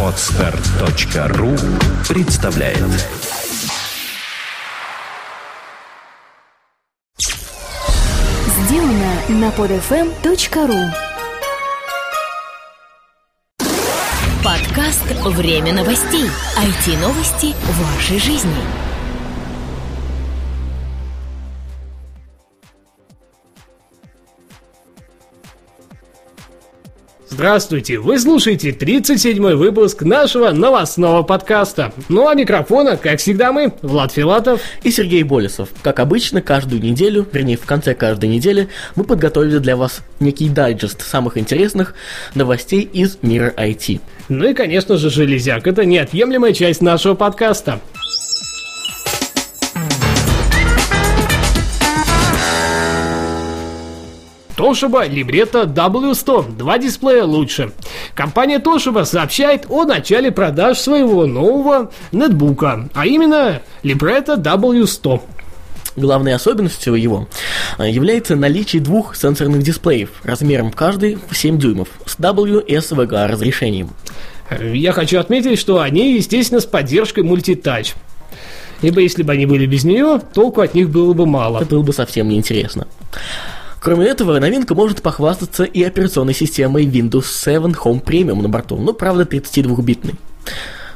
Отстар.ру представляет Сделано на podfm.ru Подкаст «Время новостей». IT-новости вашей жизни. Здравствуйте! Вы слушаете 37-й выпуск нашего новостного подкаста. Ну а микрофона, как всегда, мы, Влад Филатов. и Сергей Болесов. Как обычно, каждую неделю, вернее, в конце каждой недели, мы подготовили для вас некий дайджест самых интересных новостей из мира IT. Ну и, конечно же, Железяк. Это неотъемлемая часть нашего подкаста. Toshiba Libretto W100. Два дисплея лучше. Компания Toshiba сообщает о начале продаж своего нового нетбука, а именно Libretto W100. Главной особенностью его э, является наличие двух сенсорных дисплеев размером каждый в 7 дюймов с WSVGA разрешением. Я хочу отметить, что они, естественно, с поддержкой мультитач. Ибо если бы они были без нее, толку от них было бы мало. Это было бы совсем неинтересно. Кроме этого, новинка может похвастаться и операционной системой Windows 7 Home Premium на борту, но правда 32-битный.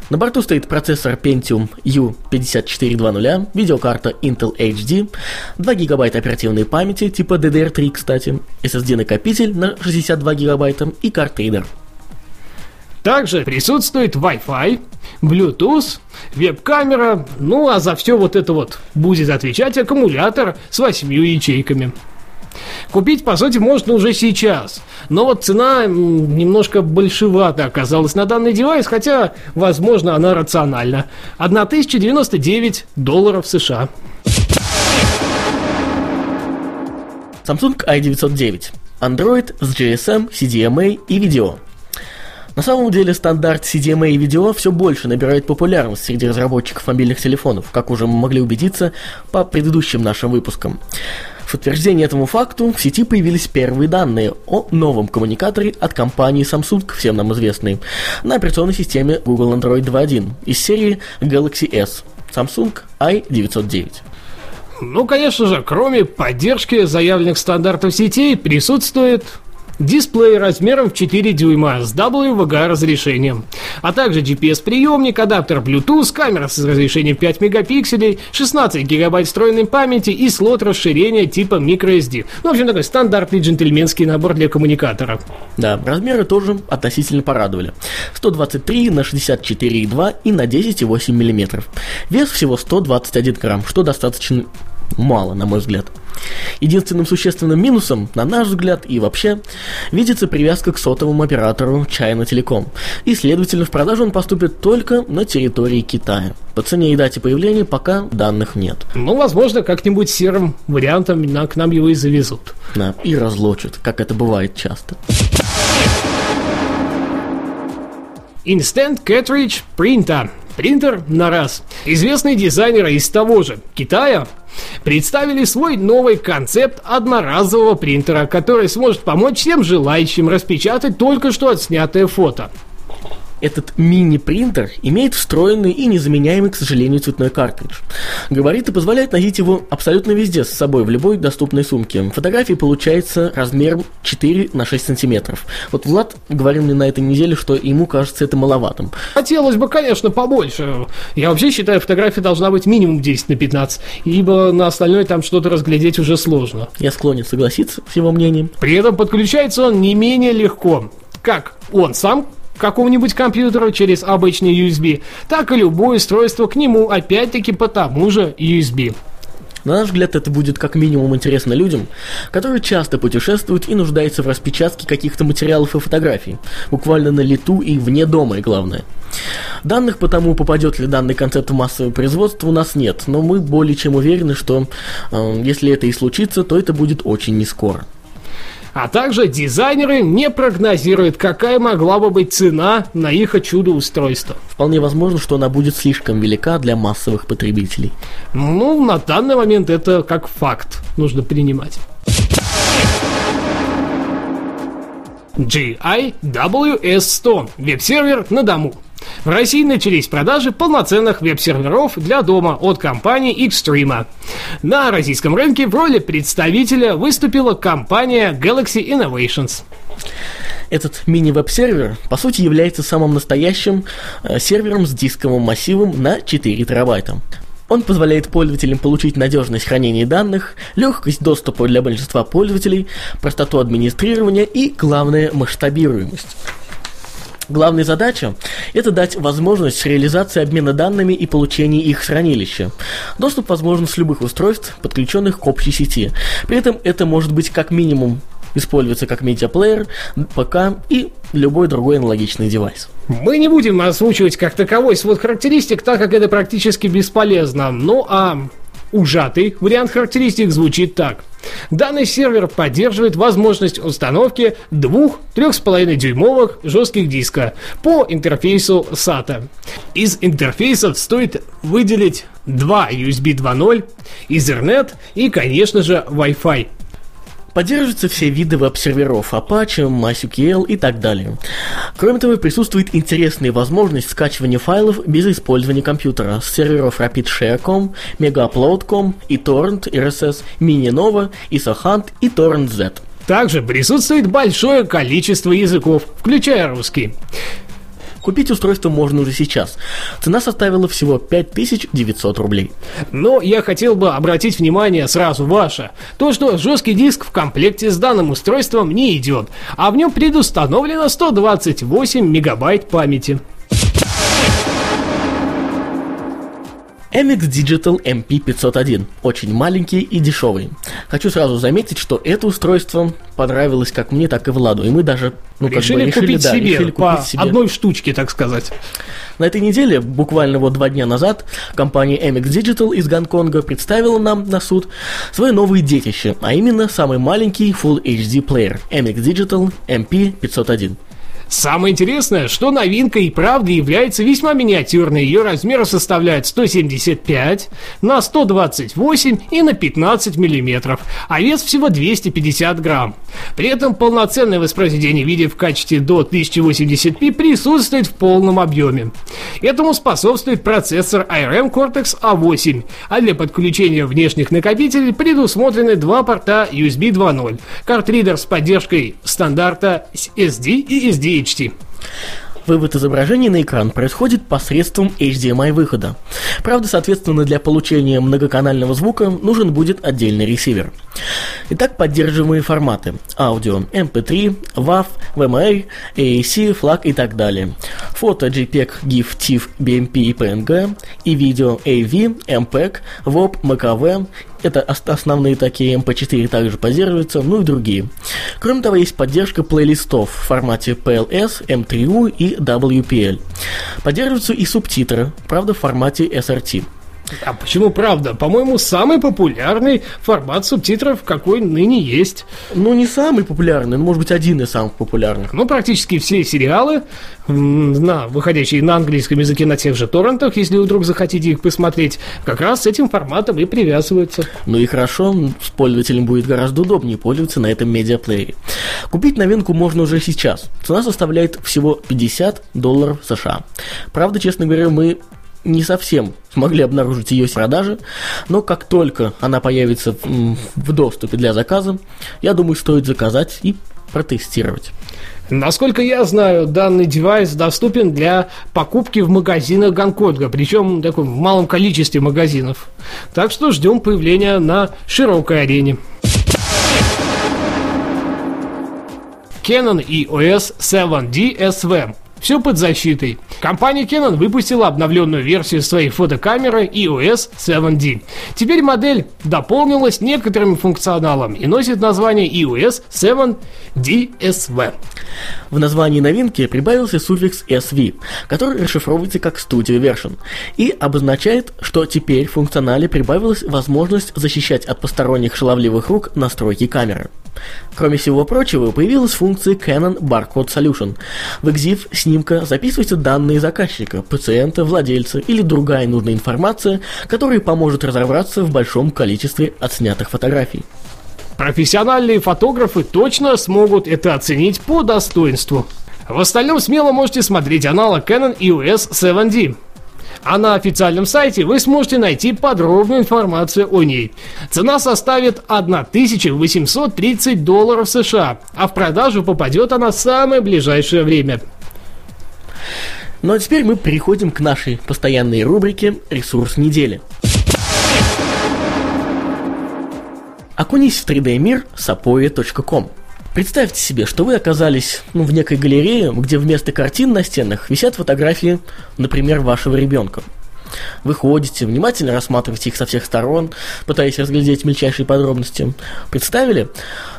На борту стоит процессор Pentium U5420, видеокарта Intel HD, 2 гигабайта оперативной памяти типа DDR3, кстати, SSD-накопитель на 62 гигабайта и картридер. Также присутствует Wi-Fi, Bluetooth, веб-камера, ну а за все вот это вот будет отвечать аккумулятор с 8 ячейками. Купить, по сути, можно уже сейчас. Но вот цена немножко большевата оказалась на данный девайс, хотя, возможно, она рациональна. 1099 долларов США. Samsung i909. Android с GSM, CDMA и видео. На самом деле стандарт CDMA и видео все больше набирает популярность среди разработчиков мобильных телефонов, как уже мы могли убедиться по предыдущим нашим выпускам. В подтверждение этому факту в сети появились первые данные о новом коммуникаторе от компании Samsung, всем нам известной, на операционной системе Google Android 2.1 из серии Galaxy S Samsung i909. Ну, конечно же, кроме поддержки заявленных стандартов сетей, присутствует дисплей размером в 4 дюйма с WVGA разрешением, а также GPS-приемник, адаптер Bluetooth, камера с разрешением 5 мегапикселей, 16 гигабайт встроенной памяти и слот расширения типа microSD. Ну, в общем, такой стандартный джентльменский набор для коммуникатора. Да, размеры тоже относительно порадовали. 123 на 64,2 и на 10,8 мм. Вес всего 121 грамм, что достаточно мало, на мой взгляд. Единственным существенным минусом, на наш взгляд и вообще, видится привязка к сотовому оператору China Telecom. И, следовательно, в продажу он поступит только на территории Китая. По цене и дате появления пока данных нет. Ну, возможно, как-нибудь серым вариантом на- к нам его и завезут. Да, и разлочат, как это бывает часто. Instant Cartridge Printer. Принтер на раз. Известные дизайнеры из того же Китая представили свой новый концепт одноразового принтера, который сможет помочь всем желающим распечатать только что отснятое фото. Этот мини-принтер имеет встроенный и незаменяемый, к сожалению, цветной картридж. Габариты позволяют носить его абсолютно везде с собой, в любой доступной сумке. Фотографии получается размером 4 на 6 сантиметров. Вот Влад говорил мне на этой неделе, что ему кажется это маловатым. Хотелось бы, конечно, побольше. Я вообще считаю, фотография должна быть минимум 10 на 15, ибо на остальное там что-то разглядеть уже сложно. Я склонен согласиться с его мнением. При этом подключается он не менее легко, как он сам к какому-нибудь компьютеру через обычный USB, так и любое устройство к нему, опять-таки по тому же USB. На наш взгляд, это будет как минимум интересно людям, которые часто путешествуют и нуждаются в распечатке каких-то материалов и фотографий, буквально на лету и вне дома, и главное. Данных по тому, попадет ли данный концепт в массовое производство, у нас нет, но мы более чем уверены, что э, если это и случится, то это будет очень не скоро. А также дизайнеры не прогнозируют, какая могла бы быть цена на их чудо-устройство. Вполне возможно, что она будет слишком велика для массовых потребителей. Ну, на данный момент это как факт нужно принимать. GIWS100 – веб-сервер на дому. В России начались продажи полноценных веб-серверов для дома от компании Extreme. На российском рынке в роли представителя выступила компания Galaxy Innovations. Этот мини-веб-сервер, по сути, является самым настоящим э, сервером с дисковым массивом на 4 терабайта. Он позволяет пользователям получить надежность хранения данных, легкость доступа для большинства пользователей, простоту администрирования и, главное, масштабируемость. Главная задача – это дать возможность реализации обмена данными и получения их хранилища. Доступ возможен с любых устройств, подключенных к общей сети. При этом это может быть как минимум используется как медиаплеер, ПК и любой другой аналогичный девайс. Мы не будем озвучивать как таковой свод характеристик, так как это практически бесполезно. Ну а ужатый вариант характеристик звучит так. Данный сервер поддерживает возможность установки двух 3,5 дюймовых жестких диска по интерфейсу SATA. Из интерфейсов стоит выделить два USB 2.0, Ethernet и, конечно же, Wi-Fi. Поддерживаются все виды веб-серверов Apache, MySQL и так далее. Кроме того, присутствует интересная возможность скачивания файлов без использования компьютера с серверов RapidShare.com, MegaUpload.com, eTorrent, RSS, MiniNova, ISOHunt и TorrentZ. Также присутствует большое количество языков, включая русский. Купить устройство можно уже сейчас. Цена составила всего 5900 рублей. Но я хотел бы обратить внимание сразу ваше. То, что жесткий диск в комплекте с данным устройством не идет, а в нем предустановлено 128 мегабайт памяти. MX Digital MP501. Очень маленький и дешевый. Хочу сразу заметить, что это устройство понравилось как мне, так и Владу. И мы даже ну, решили, как бы, решили купить да, себе решили по себе. одной штучке, так сказать. На этой неделе, буквально вот два дня назад, компания MX Digital из Гонконга представила нам на суд свое новое детище, а именно самый маленький Full HD плеер MX Digital MP501. Самое интересное, что новинка и правда является весьма миниатюрной. Ее размеры составляют 175 на 128 и на 15 миллиметров, а вес всего 250 грамм. При этом полноценное воспроизведение видео в качестве до 1080p присутствует в полном объеме. Этому способствует процессор ARM Cortex A8, а для подключения внешних накопителей предусмотрены два порта USB 2.0, картридер с поддержкой стандарта SD и SD HD. Вывод изображения на экран происходит посредством HDMI выхода. Правда, соответственно, для получения многоканального звука нужен будет отдельный ресивер. Итак, поддерживаемые форматы. Аудио MP3, WAV, VMA, AAC, FLAC и так далее. Фото JPEG, GIF, TIFF, BMP и PNG. И видео AV, MPEG, WOP, MKV, это основные такие MP4 также поддерживаются, ну и другие. Кроме того, есть поддержка плейлистов в формате PLS, M3U и WPL. Поддерживаются и субтитры, правда в формате SRT. А почему правда? По-моему, самый популярный формат субтитров, какой ныне есть. Ну, не самый популярный, но, может быть, один из самых популярных. Ну, практически все сериалы, на, выходящие на английском языке на тех же торрентах, если вы вдруг захотите их посмотреть, как раз с этим форматом и привязываются. Ну и хорошо, с пользователям будет гораздо удобнее пользоваться на этом медиаплеере. Купить новинку можно уже сейчас. Цена составляет всего 50 долларов США. Правда, честно говоря, мы не совсем смогли обнаружить ее продажи, но как только она появится в доступе для заказа, я думаю, стоит заказать и протестировать. Насколько я знаю, данный девайс доступен для покупки в магазинах Гонконга, причем такой, в малом количестве магазинов. Так что ждем появления на широкой арене. Canon EOS 7D SV все под защитой. Компания Canon выпустила обновленную версию своей фотокамеры EOS 7D. Теперь модель дополнилась некоторым функционалом и носит название EOS 7DSV. В названии новинки прибавился суффикс SV, который расшифровывается как Studio Version, и обозначает, что теперь в функционале прибавилась возможность защищать от посторонних шаловливых рук настройки камеры. Кроме всего прочего, появилась функция Canon Barcode Solution. В EXIF снимка записываются данные заказчика, пациента, владельца или другая нужная информация, которая поможет разобраться в большом количестве отснятых фотографий. Профессиональные фотографы точно смогут это оценить по достоинству. В остальном смело можете смотреть аналог Canon EOS 7D. А на официальном сайте вы сможете найти подробную информацию о ней. Цена составит 1830 долларов США, а в продажу попадет она в самое ближайшее время. Ну а теперь мы переходим к нашей постоянной рубрике «Ресурс недели». Окунись в 3D-мир с apoe.com. Представьте себе, что вы оказались ну, в некой галерее, где вместо картин на стенах висят фотографии, например, вашего ребенка. Вы ходите, внимательно рассматриваете их со всех сторон, пытаясь разглядеть мельчайшие подробности. Представили?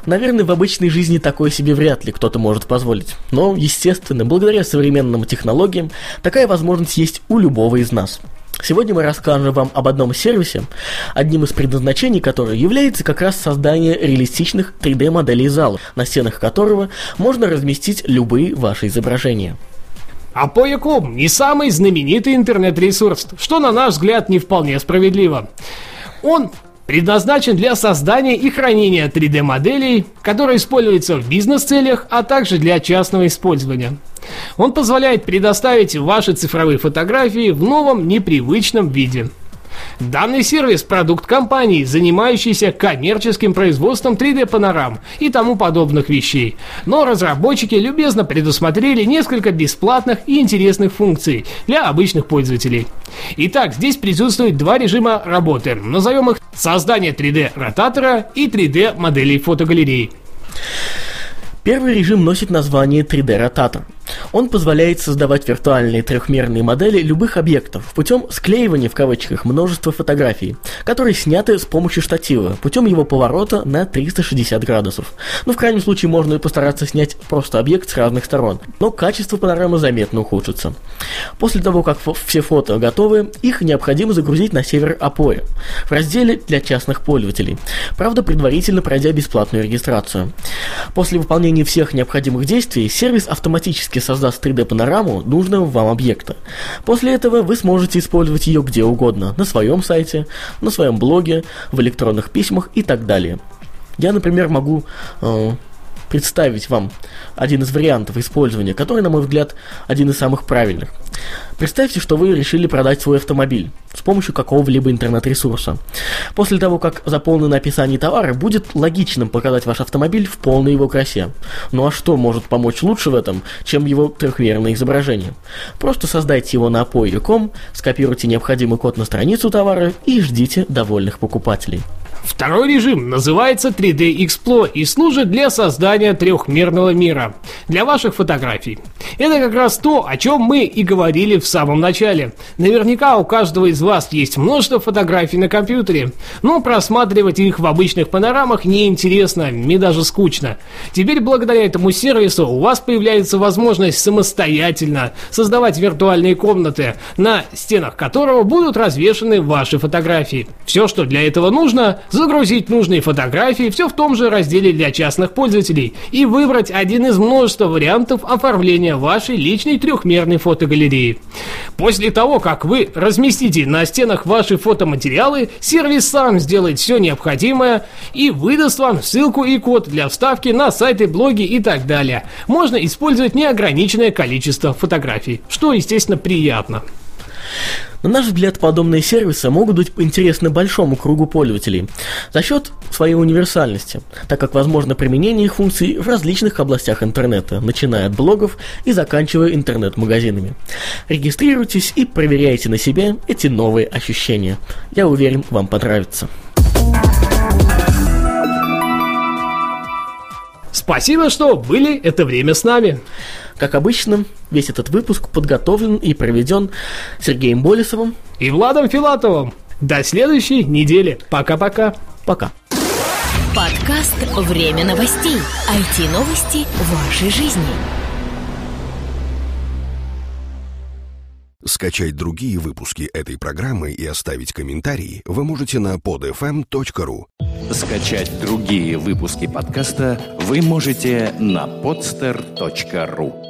Наверное, в обычной жизни такое себе вряд ли кто-то может позволить. Но, естественно, благодаря современным технологиям, такая возможность есть у любого из нас. Сегодня мы расскажем вам об одном сервисе, одним из предназначений которого является как раз создание реалистичных 3D-моделей зала, на стенах которого можно разместить любые ваши изображения. А Poyacom не самый знаменитый интернет-ресурс, что, на наш взгляд, не вполне справедливо. Он предназначен для создания и хранения 3D-моделей, которые используются в бизнес-целях, а также для частного использования. Он позволяет предоставить ваши цифровые фотографии в новом непривычном виде. Данный сервис – продукт компании, занимающейся коммерческим производством 3D-панорам и тому подобных вещей. Но разработчики любезно предусмотрели несколько бесплатных и интересных функций для обычных пользователей. Итак, здесь присутствует два режима работы. Назовем их создание 3D-ротатора и 3D-моделей фотогалерей. Первый режим носит название 3D-ротатор. Он позволяет создавать виртуальные трехмерные модели любых объектов путем склеивания в кавычках множества фотографий, которые сняты с помощью штатива, путем его поворота на 360 градусов. Ну, в крайнем случае, можно и постараться снять просто объект с разных сторон, но качество панорамы заметно ухудшится. После того, как все фото готовы, их необходимо загрузить на сервер Apoe в разделе для частных пользователей, правда, предварительно пройдя бесплатную регистрацию. После выполнения всех необходимых действий сервис автоматически создаст 3D-панораму нужного вам объекта. После этого вы сможете использовать ее где угодно, на своем сайте, на своем блоге, в электронных письмах и так далее. Я, например, могу э, представить вам один из вариантов использования, который, на мой взгляд, один из самых правильных. Представьте, что вы решили продать свой автомобиль с помощью какого-либо интернет-ресурса. После того, как заполнено описание товара, будет логичным показать ваш автомобиль в полной его красе. Ну а что может помочь лучше в этом, чем его трехмерное изображение? Просто создайте его на apoe.com, скопируйте необходимый код на страницу товара и ждите довольных покупателей. Второй режим называется 3D Explo и служит для создания трехмерного мира для ваших фотографий. Это как раз то, о чем мы и говорили в самом начале. Наверняка у каждого из вас есть множество фотографий на компьютере, но просматривать их в обычных панорамах неинтересно и даже скучно. Теперь благодаря этому сервису у вас появляется возможность самостоятельно создавать виртуальные комнаты, на стенах которого будут развешаны ваши фотографии. Все, что для этого нужно, загрузить нужные фотографии все в том же разделе для частных пользователей и выбрать один из множества вариантов оформления вашей личной трехмерной фотогалереи. После того, как вы разместите на стенах ваши фотоматериалы, сервис сам сделает все необходимое и выдаст вам ссылку и код для вставки на сайты, блоги и так далее. Можно использовать неограниченное количество фотографий, что, естественно, приятно. На наш взгляд, подобные сервисы могут быть интересны большому кругу пользователей за счет своей универсальности, так как возможно применение их функций в различных областях интернета, начиная от блогов и заканчивая интернет-магазинами. Регистрируйтесь и проверяйте на себе эти новые ощущения. Я уверен, вам понравится. Спасибо, что были это время с нами. Как обычно, весь этот выпуск подготовлен и проведен Сергеем Болесовым и Владом Филатовым. До следующей недели. Пока-пока. Пока. Подкаст «Время новостей». IT-новости вашей жизни. Скачать другие выпуски этой программы и оставить комментарии вы можете на podfm.ru. Скачать другие выпуски подкаста вы можете на podster.ru.